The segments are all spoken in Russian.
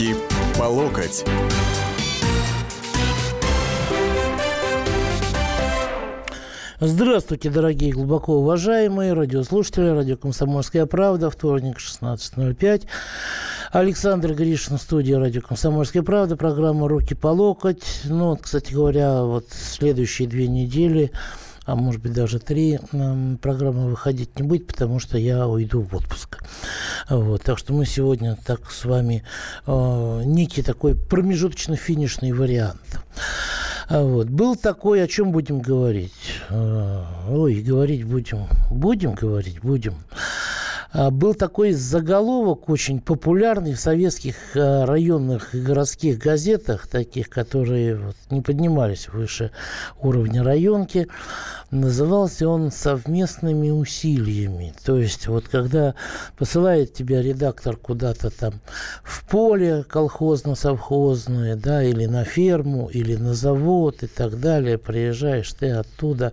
Руки по локоть. Здравствуйте, дорогие глубоко уважаемые радиослушатели, радио «Комсомольская правда», вторник, 16.05. Александр Гришин, студия радио «Комсомольская правда», программа «Руки по локоть». Ну, вот, кстати говоря, вот следующие две недели а может быть даже три программа выходить не будет, потому что я уйду в отпуск. Вот, так что мы сегодня так с вами э, некий такой промежуточно-финишный вариант. А вот. Был такой, о чем будем говорить? Э, ой, говорить будем. Будем говорить, будем. А, был такой заголовок очень популярный в советских а, районных и городских газетах, таких, которые вот не поднимались выше уровня районки. Назывался он «Совместными усилиями». То есть вот когда посылает тебя редактор куда-то там в поле колхозно-совхозное, да, или на ферму, или на завод и так далее, приезжаешь ты оттуда,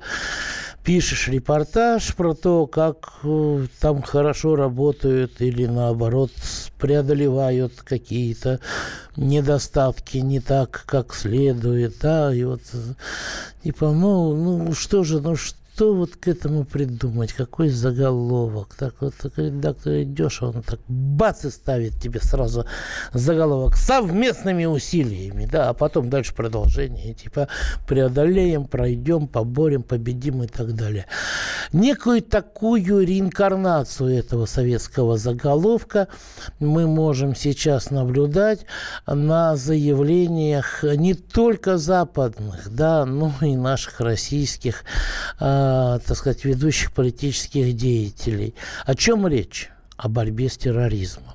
пишешь репортаж про то, как э, там хорошо работают или наоборот преодолевают какие-то недостатки не так, как следует, да, и вот типа, ну, ну что же, ну что что вот к этому придумать? Какой заголовок? Так вот, так, редактор идешь, а он так бац и ставит тебе сразу заголовок совместными усилиями, да, а потом дальше продолжение, типа преодолеем, пройдем, поборем, победим и так далее. Некую такую реинкарнацию этого советского заголовка мы можем сейчас наблюдать на заявлениях не только западных, да, но и наших российских э, Э, так сказать, ведущих политических деятелей. О чем речь? О борьбе с терроризмом.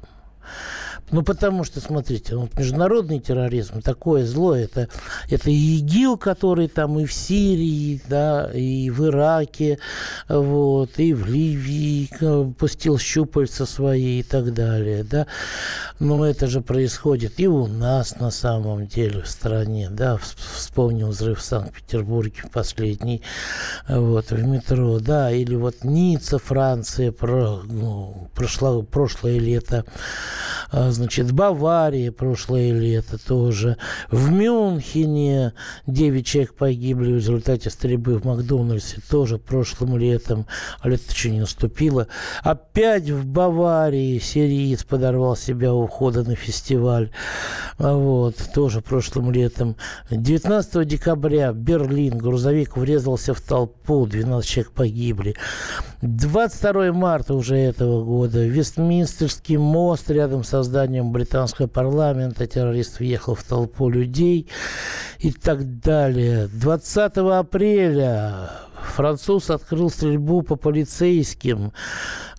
Ну, потому что, смотрите, вот международный терроризм, такое зло, это, это и ИГИЛ, который там и в Сирии, да, и в Ираке, вот, и в Ливии пустил щупальца свои и так далее, да. Но это же происходит и у нас на самом деле в стране, да. Вспомнил взрыв в Санкт-Петербурге последний, вот, в метро, да, или вот Ницца, Франция, про, ну, прошло, прошлое лето, а, значит, в Баварии прошлое лето тоже, в Мюнхене 9 человек погибли в результате стрельбы в Макдональдсе тоже прошлым летом, а лето еще не наступило. Опять в Баварии сириец подорвал себя у входа на фестиваль, а вот, тоже прошлым летом. 19 декабря Берлин, грузовик врезался в толпу, 12 человек погибли. 22 марта уже этого года Вестминстерский мост рядом со зданием британского парламента террорист въехал в толпу людей и так далее. 20 апреля француз открыл стрельбу по полицейским.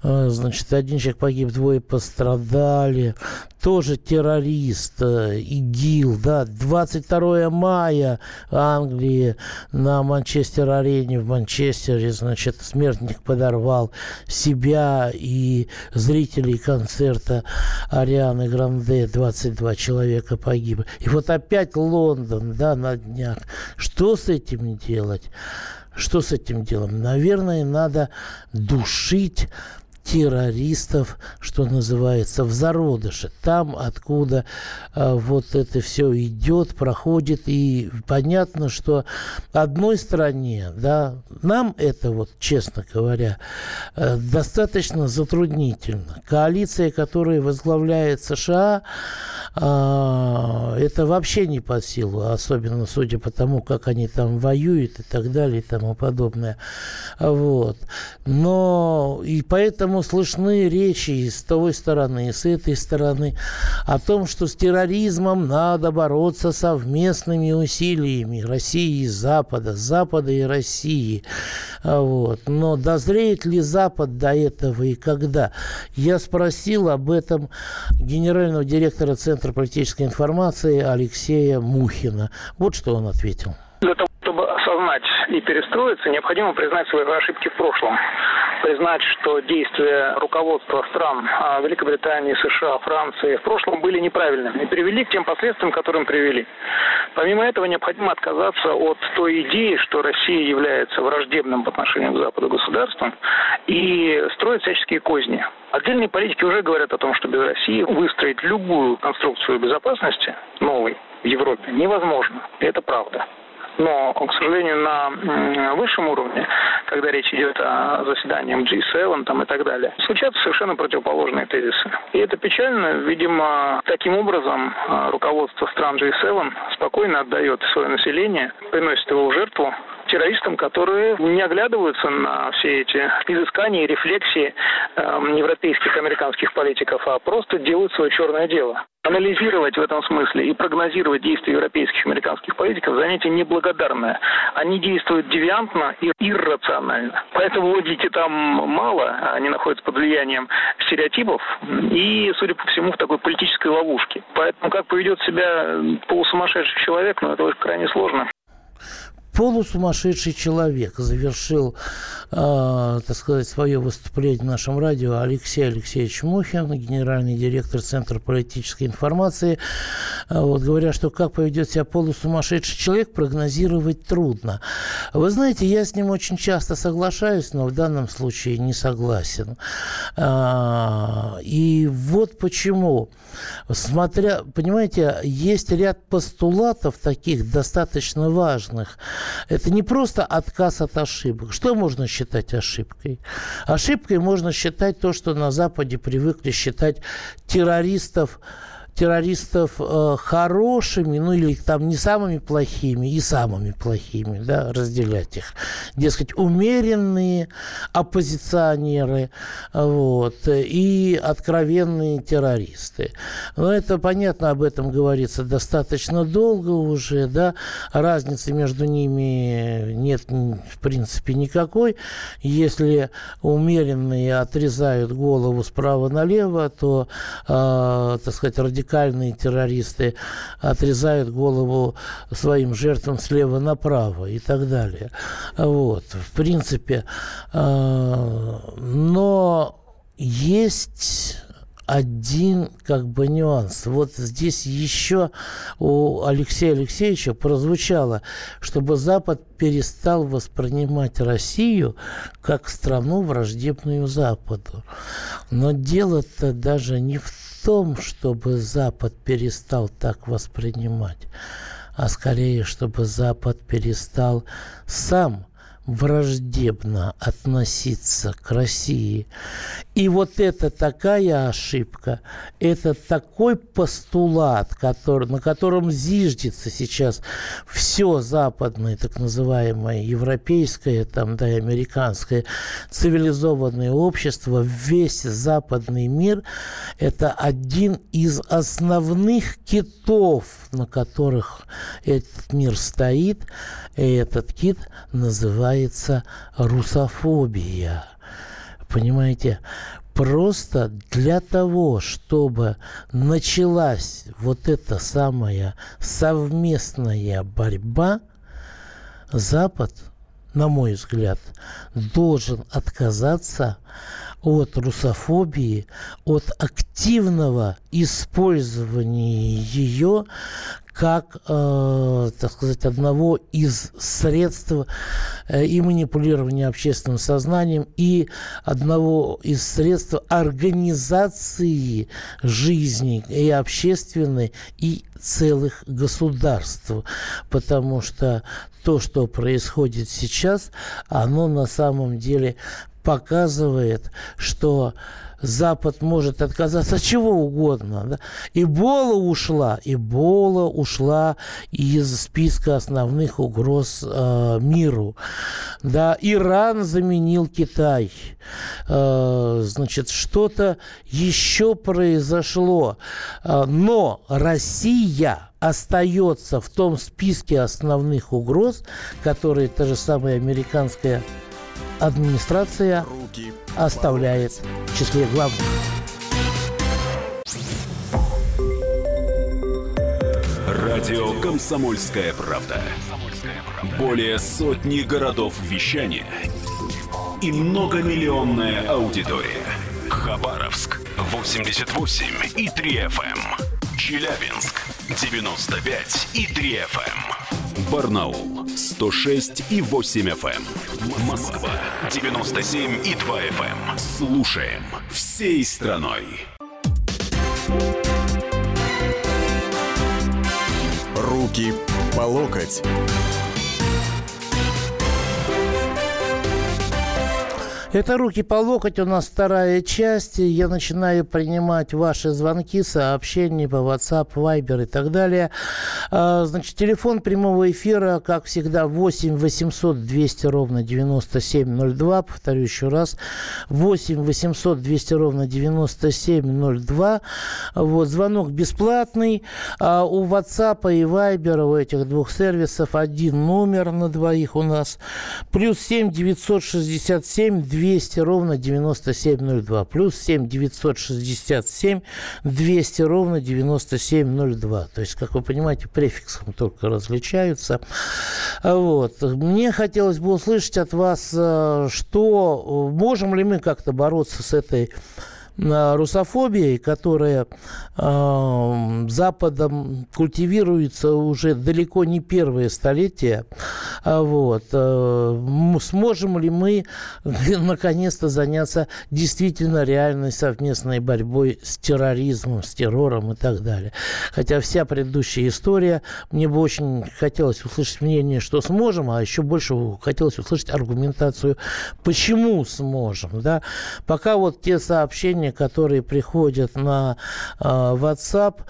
Э, значит, один человек погиб, двое пострадали. Тоже террорист, э, ИГИЛ, да. 22 мая Англии на Манчестер-арене в Манчестере, значит, смертник подорвал себя и зрителей концерта Арианы Гранде. 22 человека погибли. И вот опять Лондон, да, на днях. Что с этим делать? Что с этим делом? Наверное, надо душить террористов, что называется, в зародыше. Там, откуда э, вот это все идет, проходит. И понятно, что одной стране, да, нам это вот, честно говоря, э, достаточно затруднительно. Коалиция, которая возглавляет США, э, это вообще не под силу, особенно судя по тому, как они там воюют и так далее и тому подобное. Вот. Но и поэтому поэтому слышны речи и с той стороны, и с этой стороны о том, что с терроризмом надо бороться совместными усилиями России и Запада, Запада и России. А вот. Но дозреет ли Запад до этого и когда? Я спросил об этом генерального директора Центра политической информации Алексея Мухина. Вот что он ответил. Для того, чтобы осознать и перестроиться, необходимо признать свои ошибки в прошлом. Признать, что действия руководства стран а, Великобритании, США, Франции в прошлом были неправильными и привели к тем последствиям, которым привели. Помимо этого, необходимо отказаться от той идеи, что Россия является враждебным по отношению к Западу государством и строить всяческие козни. Отдельные политики уже говорят о том, что без России выстроить любую конструкцию безопасности новой в Европе невозможно. И это правда. Но, к сожалению, на высшем уровне, когда речь идет о заседаниях G7 там, и так далее, случаются совершенно противоположные тезисы. И это печально. Видимо, таким образом а, руководство стран G7 спокойно отдает свое население, приносит его в жертву террористам, которые не оглядываются на все эти изыскания и рефлексии э, европейских, американских политиков, а просто делают свое черное дело. Анализировать в этом смысле и прогнозировать действия европейских и американских политиков занятие неблагодарное. Они действуют девиантно и иррационально. Поэтому логики там мало, они находятся под влиянием стереотипов и, судя по всему, в такой политической ловушке. Поэтому как поведет себя полусумасшедший человек, ну это крайне сложно полусумасшедший человек завершил, э, так сказать, свое выступление в нашем радио Алексей Алексеевич Мухин, генеральный директор Центра политической информации. Э, вот, говоря, что как поведет себя полусумасшедший человек, прогнозировать трудно. Вы знаете, я с ним очень часто соглашаюсь, но в данном случае не согласен. Э, и вот почему. Смотря, понимаете, есть ряд постулатов таких достаточно важных, это не просто отказ от ошибок. Что можно считать ошибкой? Ошибкой можно считать то, что на Западе привыкли считать террористов террористов э, хорошими, ну или там не самыми плохими и самыми плохими, да, разделять их. Дескать, умеренные оппозиционеры вот, и откровенные террористы. Но это понятно, об этом говорится достаточно долго уже, да, разницы между ними нет в принципе никакой. Если умеренные отрезают голову справа налево, то, э, так сказать, радикальные радикальные террористы отрезают голову своим жертвам слева направо и так далее. Вот, в принципе, э, но есть один как бы нюанс. Вот здесь еще у Алексея Алексеевича прозвучало, чтобы Запад перестал воспринимать Россию как страну враждебную Западу. Но дело-то даже не в том, чтобы Запад перестал так воспринимать, а скорее, чтобы Запад перестал сам враждебно относиться к России. И вот это такая ошибка, это такой постулат, который, на котором зиждется сейчас все западное, так называемое европейское, там, да, американское цивилизованное общество, весь западный мир, это один из основных китов, на которых этот мир стоит, и этот кит называется русофобия. Понимаете, просто для того, чтобы началась вот эта самая совместная борьба, Запад, на мой взгляд, должен отказаться от русофобии, от активного использования ее как, э, так сказать, одного из средств э, и манипулирования общественным сознанием, и одного из средств организации жизни и общественной, и целых государств. Потому что то, что происходит сейчас, оно на самом деле показывает, что Запад может отказаться от чего угодно. Да? Эбола ушла, Эбола ушла из списка основных угроз э, миру. Да, Иран заменил Китай. Э, значит, что-то еще произошло. Э, но Россия остается в том списке основных угроз, которые та же самая американская администрация оставляет в числе главных. Радио «Комсомольская правда». Более сотни городов вещания – и многомиллионная аудитория. Хабаровск 88 и 3 FM. Эм. Челябинск 95 и 3 FM. Эм. Барнаул 106 и 8 FM. Эм. Москва 97 и 2 FM. Слушаем всей страной. Руки по локоть. Это «Руки по локоть», у нас вторая часть. Я начинаю принимать ваши звонки, сообщения по WhatsApp, Viber и так далее. А, значит, телефон прямого эфира, как всегда, 8 800 200 ровно 9702. Повторю еще раз. 8 800 200 ровно 9702. Вот, звонок бесплатный. А у WhatsApp и Viber, у этих двух сервисов, один номер на двоих у нас. Плюс 7 967 200 200 ровно 9702. Плюс 7 967 200 ровно 9702. То есть, как вы понимаете, префиксом только различаются. Вот. Мне хотелось бы услышать от вас, э, что можем ли мы как-то бороться с этой русофобией, которая э, Западом культивируется уже далеко не первое столетие. А вот. Э, сможем ли мы наконец-то заняться действительно реальной совместной борьбой с терроризмом, с террором и так далее. Хотя вся предыдущая история, мне бы очень хотелось услышать мнение, что сможем, а еще больше хотелось услышать аргументацию, почему сможем. Да? Пока вот те сообщения, сообщения, которые приходят на э, WhatsApp,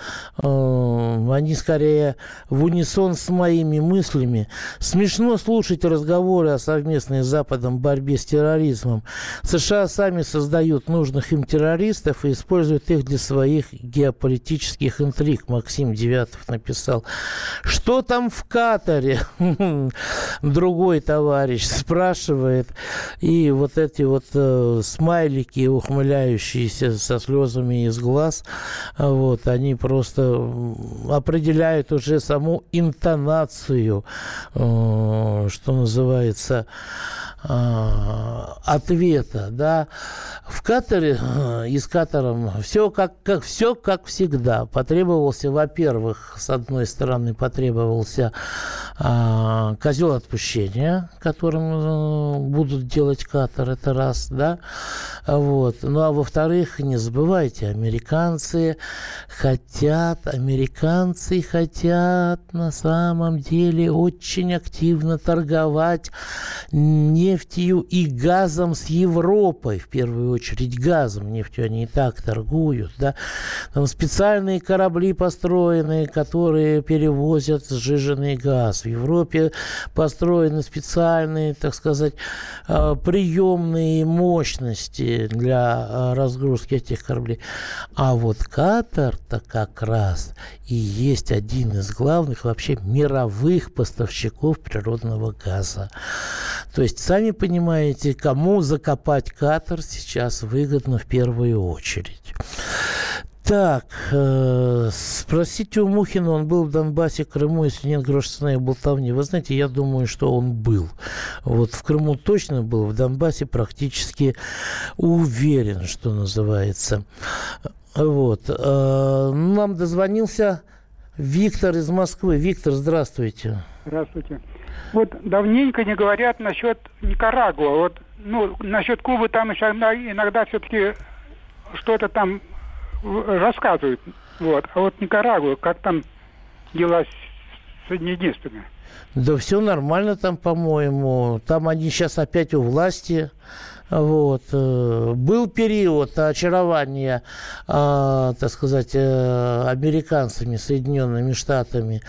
э, они скорее в унисон с моими мыслями. Смешно слушать разговоры о совместной с Западом борьбе с терроризмом. США сами создают нужных им террористов и используют их для своих геополитических интриг. Максим Девятов написал. Что там в Катаре? Другой товарищ спрашивает. И вот эти вот э, смайлики ухмыляющие льющиеся со слезами из глаз, вот, они просто определяют уже саму интонацию, э, что называется, ответа, да. В Катаре э, и с Катаром все как, как, все как всегда. Потребовался, во-первых, с одной стороны, потребовался а, козел отпущения, которым а, будут делать Катар, это раз, да. Вот. Ну, а во-вторых, не забывайте, американцы хотят, американцы хотят на самом деле очень активно торговать не нефтью и газом с Европой, в первую очередь газом, нефтью они и так торгуют, да, там специальные корабли построены, которые перевозят сжиженный газ. В Европе построены специальные, так сказать, а, приемные мощности для а, разгрузки этих кораблей. А вот Катар-то как раз и есть один из главных вообще мировых поставщиков природного газа. То есть сами понимаете, кому закопать катер сейчас выгодно в первую очередь. Так, э, спросите у Мухина, он был в Донбассе, Крыму, если нет грош цена и болтовни. Вы знаете, я думаю, что он был. Вот в Крыму точно был, в Донбассе практически уверен, что называется. Вот. Э, нам дозвонился Виктор из Москвы. Виктор, здравствуйте. Здравствуйте. Вот давненько не говорят насчет Никарагуа. Вот, ну, насчет Кубы там еще иногда все-таки что-то там рассказывают. Вот. А вот Никарагуа, как там дела с единственными? Да все нормально там, по-моему. Там они сейчас опять у власти. Вот. Э, был период очарования, э, так сказать, э, американцами, Соединенными Штатами,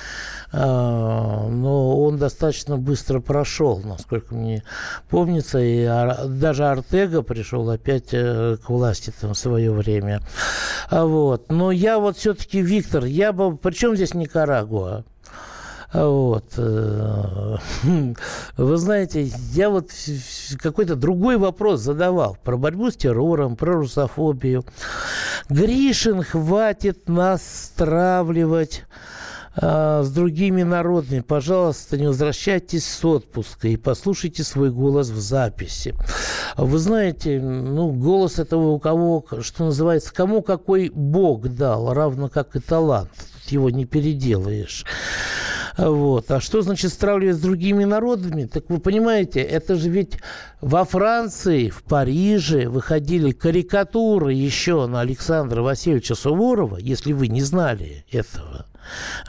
но он достаточно быстро прошел, насколько мне помнится, и даже Артега пришел опять к власти там в свое время. Вот. Но я вот все-таки, Виктор, я бы... Причем здесь Никарагуа? Вот. Э, вы знаете, я вот какой-то другой вопрос задавал про борьбу с террором, про русофобию. Гришин хватит нас стравливать э, с другими народами, пожалуйста, не возвращайтесь с отпуска и послушайте свой голос в записи. Вы знаете, ну, голос этого у кого, что называется, кому какой Бог дал, равно как и талант. Тут его не переделаешь. Вот. А что значит стравливать с другими народами? Так вы понимаете, это же ведь во Франции, в Париже выходили карикатуры еще на Александра Васильевича Суворова, если вы не знали этого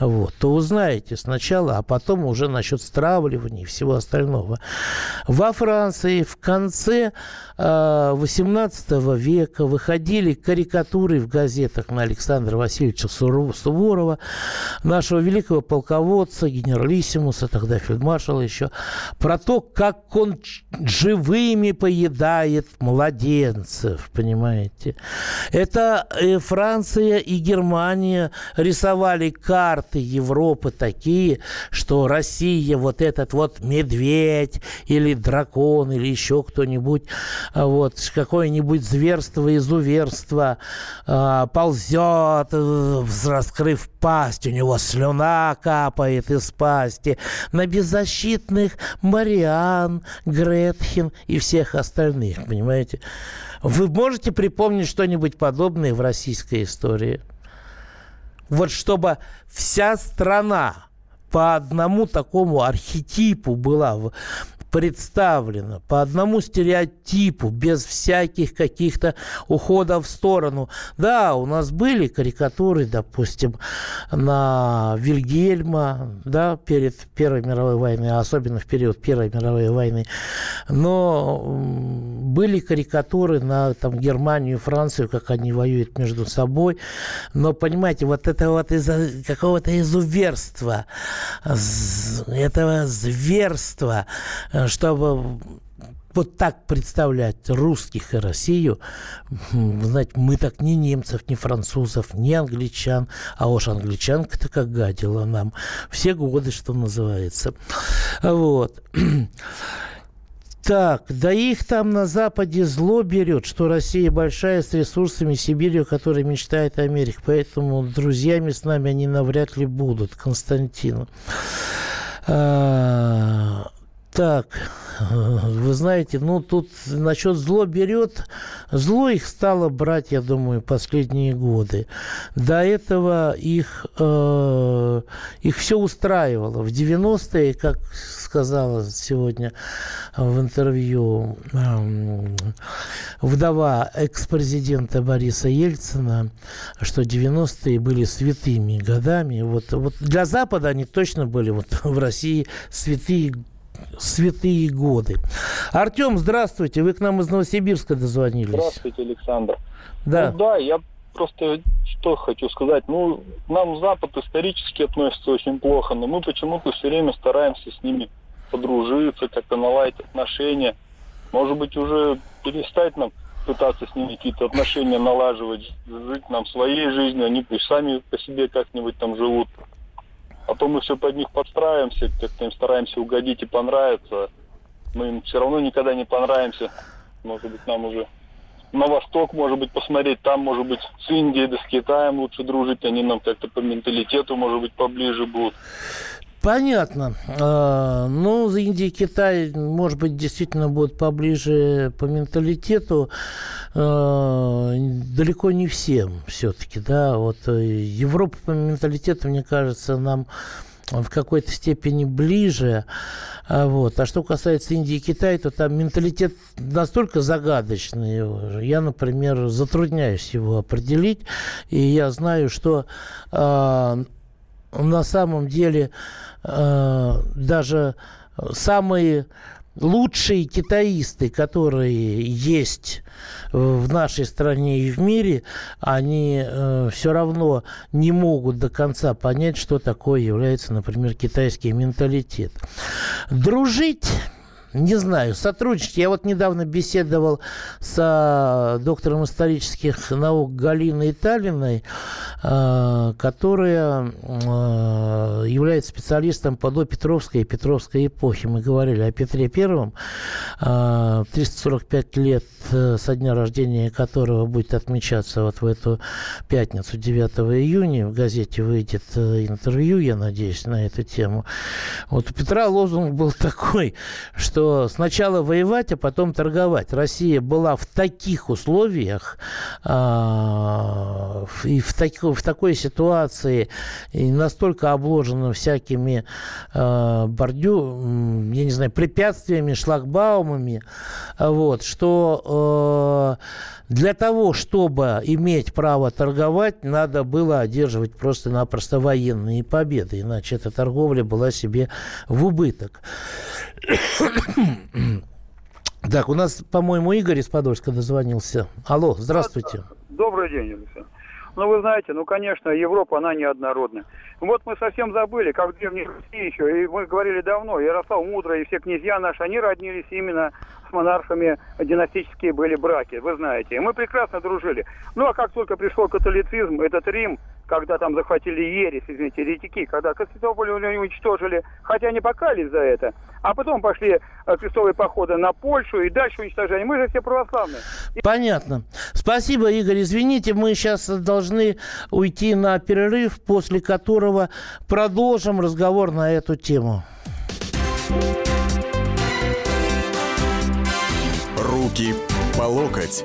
вот, то узнаете сначала, а потом уже насчет стравливания и всего остального. Во Франции в конце э, 18 века выходили карикатуры в газетах на Александра Васильевича Суворова, нашего великого полководца, генералиссимуса, тогда фельдмаршала еще, про то, как он живыми поедает младенцев, понимаете. Это э, Франция и Германия рисовали карты Европы такие, что Россия, вот этот вот медведь или дракон или еще кто-нибудь, а, вот какое-нибудь зверство, изуверство э, ползет, раскрыв пасть, у него слюна капает из пасти на беззащитных Мариан, Гретхен и всех остальных, понимаете? Вы можете припомнить что-нибудь подобное в российской истории? Вот чтобы вся страна по одному такому архетипу была представлено по одному стереотипу, без всяких каких-то уходов в сторону. Да, у нас были карикатуры, допустим, на Вильгельма, да, перед Первой мировой войной, особенно в период Первой мировой войны, но были карикатуры на там, Германию, Францию, как они воюют между собой. Но, понимаете, вот это вот из-за какого-то изуверства, этого зверства, чтобы вот так представлять русских и Россию, знаете, мы так ни немцев, ни французов, ни англичан, а уж англичанка-то как гадила нам все годы, что называется. Вот. Так, да их там на Западе зло берет, что Россия большая с ресурсами Сибирью, которой мечтает Америка. Поэтому друзьями с нами они навряд ли будут. Константин. Так, вы знаете, ну тут насчет зло берет, зло их стало брать, я думаю, последние годы. До этого их, э, их все устраивало. В 90-е, как сказала сегодня в интервью э, вдова экс-президента Бориса Ельцина, что 90-е были святыми годами. Вот, вот для Запада они точно были, вот в России святые святые годы. Артем, здравствуйте. Вы к нам из Новосибирска дозвонились. Здравствуйте, Александр. Да. Ну, да, я просто что хочу сказать. Ну, нам Запад исторически относится очень плохо, но мы почему-то все время стараемся с ними подружиться, как-то наладить отношения. Может быть, уже перестать нам пытаться с ними какие-то отношения налаживать, жить нам своей жизнью, они пусть сами по себе как-нибудь там живут. А то мы все под них подстраиваемся, как-то им стараемся угодить и понравиться. Мы им все равно никогда не понравимся. Может быть, нам уже на восток, может быть, посмотреть. Там, может быть, с Индией да с Китаем лучше дружить. Они нам как-то по менталитету, может быть, поближе будут. Понятно. А, ну, Индия и Китай, может быть, действительно будут поближе по менталитету. А, далеко не всем все-таки, да. Вот э, Европа по менталитету, мне кажется, нам в какой-то степени ближе. А, вот. А что касается Индии и Китая, то там менталитет настолько загадочный. Я, например, затрудняюсь его определить. И я знаю, что на самом деле э, даже самые лучшие китаисты, которые есть в нашей стране и в мире, они э, все равно не могут до конца понять, что такое является, например, китайский менталитет. Дружить не знаю, сотрудничать. Я вот недавно беседовал с доктором исторических наук Галиной Талиной, которая э, является специалистом по допетровской и петровской эпохе. Мы говорили о Петре Первом, 345 лет со дня рождения которого будет отмечаться вот в эту пятницу, 9 июня. В газете выйдет интервью, я надеюсь, на эту тему. Вот у Петра лозунг был такой, что сначала воевать, а потом торговать. Россия была в таких условиях э, и в, так, в такой ситуации и настолько обложена всякими э, бордю, я не знаю, препятствиями, шлагбаумами, вот, что э, для того, чтобы иметь право торговать, надо было одерживать просто-напросто военные победы, иначе эта торговля была себе в убыток. Так, у нас, по-моему, Игорь из Подольска дозвонился. Алло, здравствуйте. Добрый день, Александр. Ну, вы знаете, ну, конечно, Европа, она неоднородная. Вот мы совсем забыли, как в Древней Руси еще, и мы говорили давно, Ярослав Мудрый и все князья наши, они роднились именно с монархами, династические были браки, вы знаете. И мы прекрасно дружили. Ну, а как только пришел католицизм, этот Рим, когда там захватили ересь, извините, еретики, когда Константинополь уничтожили, хотя они покались за это, а потом пошли э, крестовые походы на Польшу и дальше уничтожение. Мы же все православные. Понятно. Спасибо, Игорь. Извините, мы сейчас должны уйти на перерыв, после которого продолжим разговор на эту тему. Руки по локоть.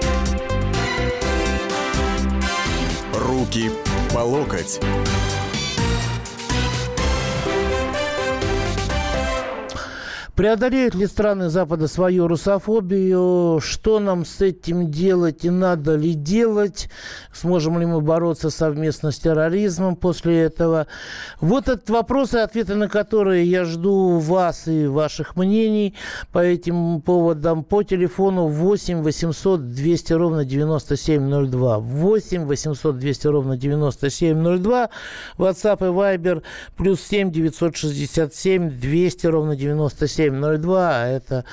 Руки по локоть. Преодолеют ли страны Запада свою русофобию? Что нам с этим делать и надо ли делать? Сможем ли мы бороться совместно с терроризмом после этого? Вот этот вопрос и ответы на которые я жду вас и ваших мнений по этим поводам по телефону 8 800 200 ровно 9702. 8 800 200 ровно 9702. WhatsApp и Viber плюс 7 967 200 ровно 97 9702. Это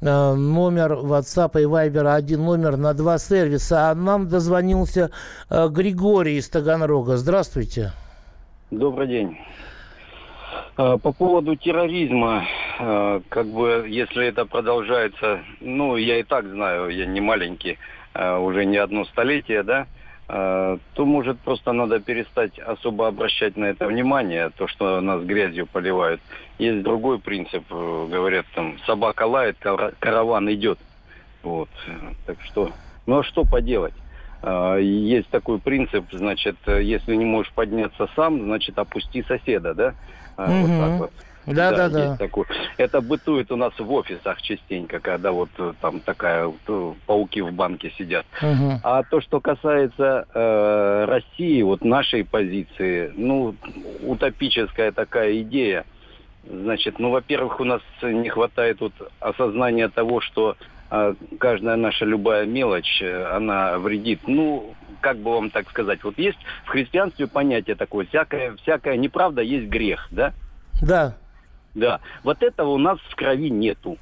э, номер WhatsApp и Viber один номер на два сервиса. А нам дозвонился э, Григорий из Таганрога. Здравствуйте. Добрый день. Э, по поводу терроризма, как бы, если это продолжается, ну, я и так знаю, я не маленький, уже не одно столетие, да, то, может, просто надо перестать особо обращать на это внимание, то, что нас грязью поливают. Есть другой принцип, э, говорят, там, собака лает, караван идет. Вот, так что, ну а что поделать? А, есть такой принцип, значит, если не можешь подняться сам, значит, опусти соседа, да? Угу. Вот так вот. Да, да, да. Такой. Это бытует у нас в офисах частенько, когда вот э, там такая пауки в банке сидят. Угу. А то, что касается э, России, вот нашей позиции, ну, утопическая такая идея – Значит, ну, во-первых, у нас не хватает вот осознания того, что э, каждая наша любая мелочь, э, она вредит. Ну, как бы вам так сказать, вот есть в христианстве понятие такое, всякая, всякая неправда есть грех, да? Да. Да. Вот этого у нас в крови нету.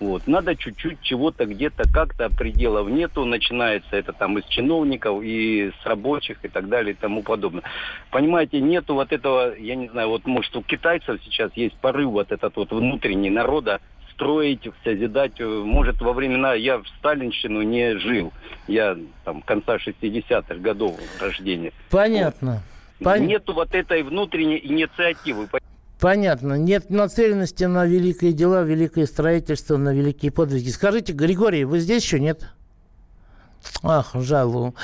Вот. Надо чуть-чуть чего-то где-то как-то пределов нету. Начинается это там из чиновников и с рабочих и так далее и тому подобное. Понимаете, нету вот этого, я не знаю, вот может у китайцев сейчас есть порыв вот этот вот внутренний народа строить, созидать. Может, во времена я в Сталинщину не жил. Я там конца 60-х годов рождения. Понятно. Вот. Пон... Нету вот этой внутренней инициативы. Понятно. Нет нацеленности на великие дела, великое строительство, на великие подвиги. Скажите, Григорий, вы здесь еще нет? Ах, жалу.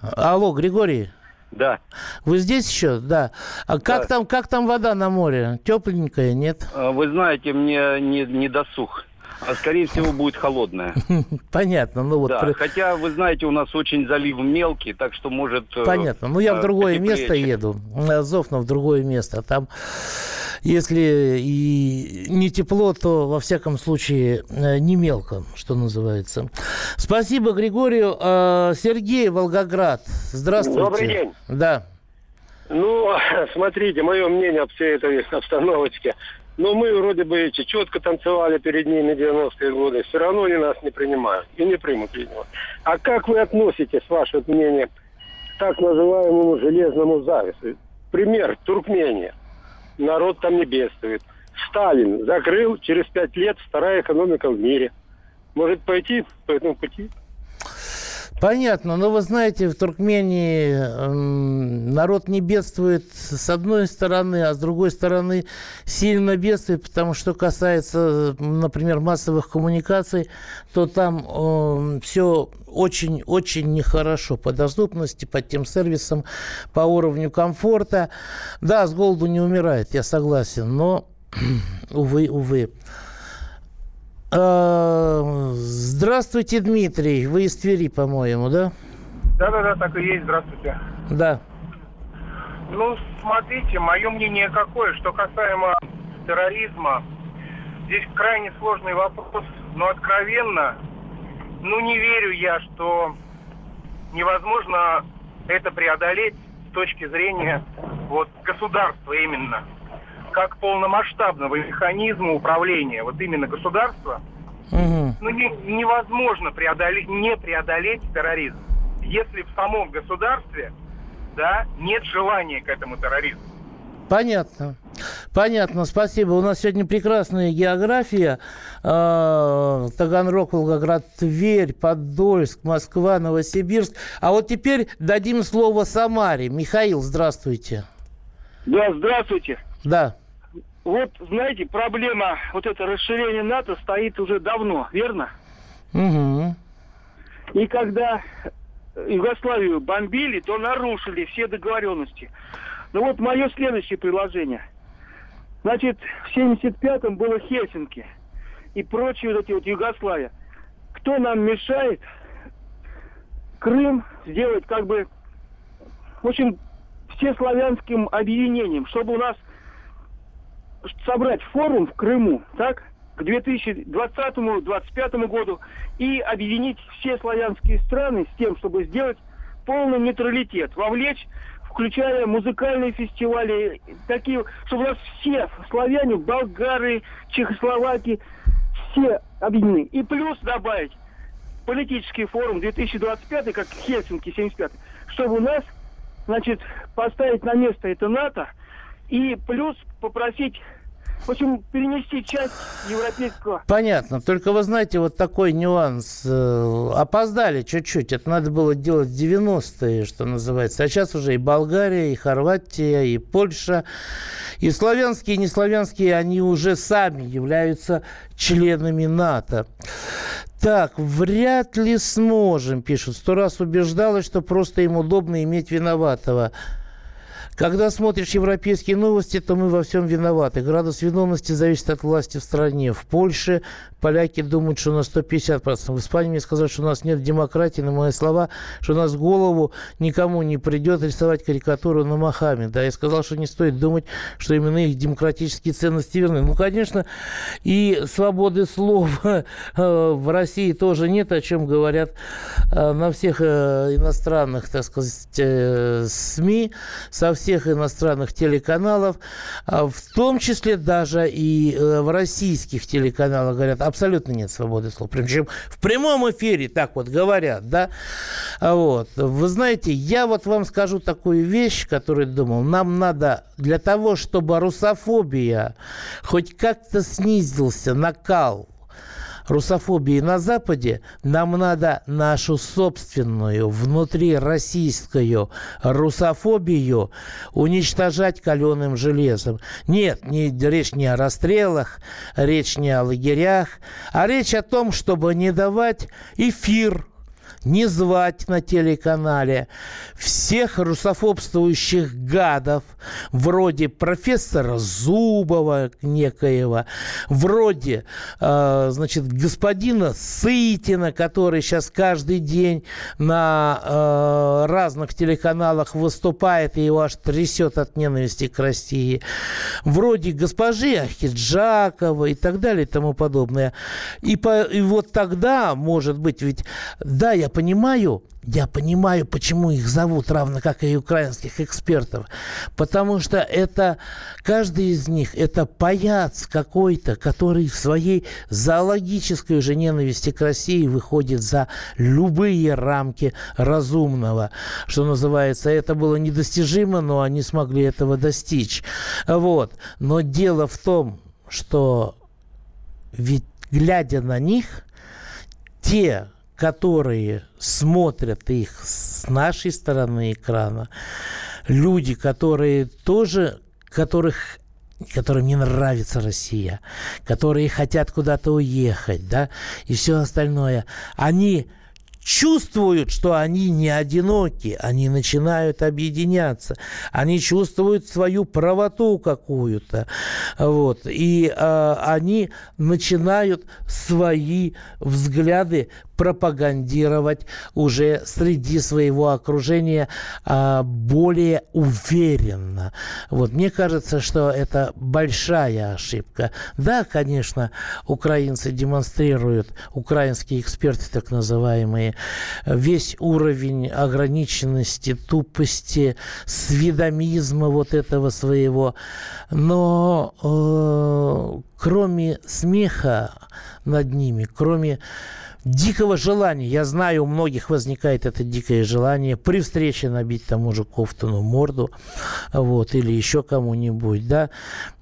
Алло, Григорий. Да. Вы здесь еще? Да. А как, Да. там, как там вода на море? Тепленькая, нет? А, Вы знаете, мне не, не досуг. А скорее всего будет холодная. Понятно. Ну вот да, при- хотя, вы знаете, у нас очень залив мелкий, так что может... э, Понятно. Ну, я в э, другое потеплее, место еду. Азов, но в другое место. Там, если и не тепло, то, во всяком случае, э, не мелко, что называется. Спасибо, Григорию. А, Сергей, Волгоград. Здравствуйте. Добрый день. Да. Ну, смотрите, мое мнение об всей этой обстановочке. Ну, мы вроде бы эти четко танцевали перед ними 90-е годы. Все равно они нас не принимают. И не примут, видимо. А как вы относитесь, ваше мнение, к так называемому железному завесу? Пример, Туркмения. Народ там не бедствует. Сталин закрыл через пять лет вторая экономика в мире. Может пойти по этому пути? Понятно, но вы знаете, в Туркмении м, народ не бедствует с одной стороны, а с другой стороны сильно бедствует, потому что касается, например, массовых коммуникаций, то там все очень-очень нехорошо по доступности, по тем сервисам, по уровню комфорта. Да, с голоду не умирает, я согласен, но, увы, увы. А, Здравствуйте, Дмитрий. Вы из Твери, по-моему, да? Да-да-да, так и есть. Здравствуйте. Да. Ну, смотрите, мое мнение какое, что касаемо терроризма, здесь крайне сложный вопрос, но откровенно, ну не верю я, что невозможно это преодолеть с точки зрения вот государства именно, как полномасштабного механизма управления, вот именно государства, Мгм. ну, не- невозможно преодолеть, не преодолеть терроризм, если в самом государстве, да, нет желания к этому терроризму. Понятно. Понятно, спасибо. У нас сегодня прекрасная география. Э, Таганрог, Волгоград, Тверь, Подольск, Москва, Новосибирск. А вот теперь дадим слово Самаре. Михаил, здравствуйте. Да, здравствуйте. Да. Вот, знаете, проблема вот это расширение НАТО стоит уже давно, верно? Угу. И когда Югославию бомбили, то нарушили все договоренности. Ну вот мое следующее предложение. Значит, в 75-м было Хельсинки и прочие вот эти вот Югославия. Кто нам мешает Крым сделать как бы, в общем, всеславянским объединением, чтобы у нас собрать форум в Крыму, так, к 2020-2025 году и объединить все славянские страны с тем, чтобы сделать полный нейтралитет, вовлечь, включая музыкальные фестивали, такие, чтобы у нас все славяне, болгары, чехословаки, все объединены. И плюс добавить политический форум 2025, как Хельсинки 75, чтобы у нас, значит, поставить на место это НАТО и плюс попросить, в общем, перенести часть европейского Понятно. Только вы знаете, вот такой нюанс. э, Опоздали чуть-чуть. Это надо было делать в 90-е, что называется. А сейчас уже и Болгария, и Хорватия, и Польша, и славянские, и неславянские, они уже сами являются членами НАТО. Так, вряд ли сможем, пишут. Сто раз убеждалась, что просто им удобно иметь виноватого. Когда смотришь европейские новости, то мы во всем виноваты. Градус виновности зависит от власти в стране. В Польше поляки думают, что на 150%. В Испании мне сказали, что у нас нет демократии, на мои слова, что у нас голову никому не придет рисовать карикатуру на Махаме. Да, я сказал, что не стоит думать, что именно их демократические ценности верны. Ну, конечно, и свободы слова э, в России тоже нет, о чем говорят э, на всех э, иностранных, так сказать, СМИ, со всех иностранных телеканалов, а в том числе даже и э, в российских телеканалах говорят, абсолютно нет свободы слова. Причем в прямом эфире так вот говорят, да. А Вот. Вы знаете, я вот вам скажу такую вещь, которую думал. Нам надо для того, чтобы русофобия хоть как-то снизился, накал русофобии на Западе, нам надо нашу собственную внутрироссийскую русофобию уничтожать каленым железом. Нет, не, речь не о расстрелах, речь не о лагерях, а речь о том, чтобы не давать эфир не звать на телеканале всех русофобствующих гадов, вроде профессора Зубова некоего, вроде, э, значит, господина Сытина, который сейчас каждый день на э, разных телеканалах выступает, и его аж трясет от ненависти к России, вроде госпожи Ахиджакова и так далее и тому подобное. И, по, и вот тогда, может быть, ведь, да, я понимаю, я понимаю, почему их зовут, равно как и украинских экспертов. Потому что это, каждый из них, это паяц какой-то, который в своей зоологической уже ненависти к России выходит за любые рамки разумного. Что называется, это было недостижимо, но они смогли этого достичь. Вот. Но дело в том, что ведь глядя на них, те которые смотрят их с нашей стороны экрана, люди, которые тоже, которых которым не нравится Россия, которые хотят куда-то уехать, да, и все остальное, они чувствуют, что они не одиноки, они начинают объединяться, они чувствуют свою правоту какую-то, вот, и э, они начинают свои взгляды пропагандировать уже среди своего окружения а, более уверенно. Вот мне кажется, что это большая ошибка. Да, конечно, украинцы демонстрируют, украинские эксперты так называемые, весь уровень ограниченности, тупости, сведомизма вот этого своего. Но э, кроме смеха над ними, кроме дикого желания. Я знаю, у многих возникает это дикое желание при встрече набить тому же Кофтону морду, вот, или еще кому-нибудь, да.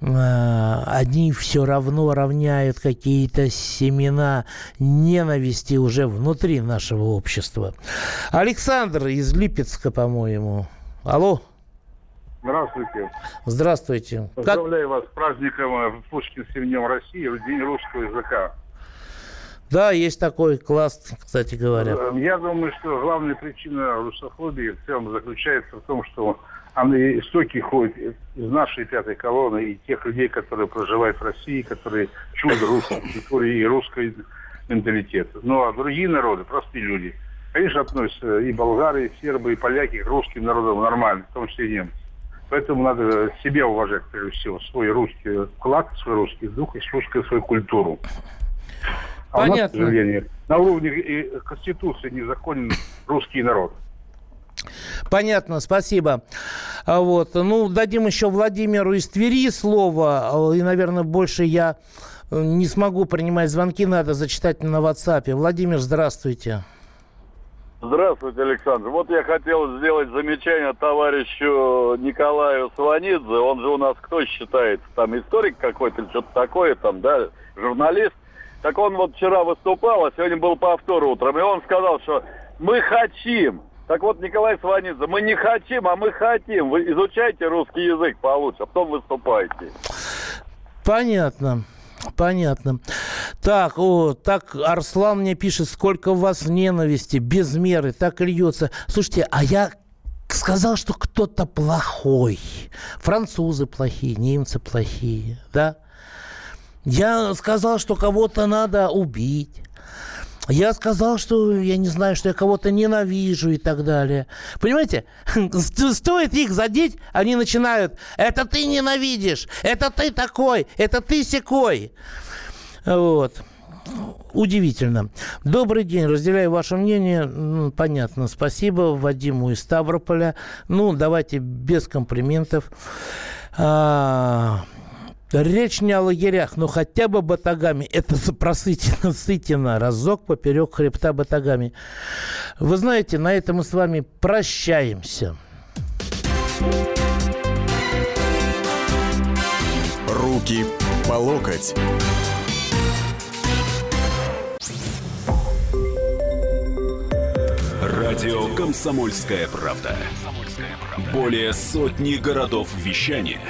А, одни все равно равняют какие-то семена ненависти уже внутри нашего общества. Александр из Липецка, по-моему. Алло. Здравствуйте. Здравствуйте. Поздравляю как... вас с праздником э, Пушкинским днем России, в День русского языка. Да, есть такой класс, кстати говоря. Э, я думаю, что главная причина русофобии в целом заключается в том, что она истоки ходят из нашей пятой колонны и тех людей, которые проживают в России, которые чудо русской культуры и русской менталитета. Ну а другие народы, простые люди, конечно, относятся и болгары, и сербы, и поляки к русским народам нормально, в том числе и немцы. Поэтому надо себя уважать, прежде всего, свой русский вклад, свой русский дух и русскую свою культуру. А Понятно. у нас, к сожалению, на уровне Конституции незаконен русский народ. Понятно, спасибо. А вот, ну, дадим еще Владимиру из Твери слово, и, наверное, больше я э, не смогу принимать звонки, надо зачитать на WhatsApp. Владимир, здравствуйте. Здравствуйте, Александр. Вот я хотел сделать замечание товарищу Николаю Сванидзе. Он же у нас кто считается? Там историк какой-то или что-то такое, там, да, журналист. Так он вот вчера выступал, а сегодня был повтор утром, и он сказал, что мы хотим. Так вот, Николай Сванидзе, мы не хотим, а мы хотим. Вы изучайте русский язык получше, а потом выступайте. Понятно. Понятно. Так, о, так Арслан мне пишет, сколько у вас ненависти, без меры, так льется. Слушайте, а я сказал, что кто-то плохой. Французы плохие, немцы плохие, да? Я сказал, что кого-то надо убить. Я сказал, что я не знаю, что я кого-то ненавижу и так далее. Понимаете, стоит их задеть, они начинают, это ты ненавидишь, это ты такой, это ты секой. Вот. Удивительно. Добрый день, разделяю ваше мнение. Понятно, спасибо Вадиму из Ставрополя. Ну, давайте без комплиментов. А, Речь не о лагерях, но хотя бы батагами. Это просытено, сытено. Разок поперек хребта батагами. Вы знаете, на этом мы с вами прощаемся. Руки по локоть. Радио «Комсомольская правда». Более сотни городов вещания –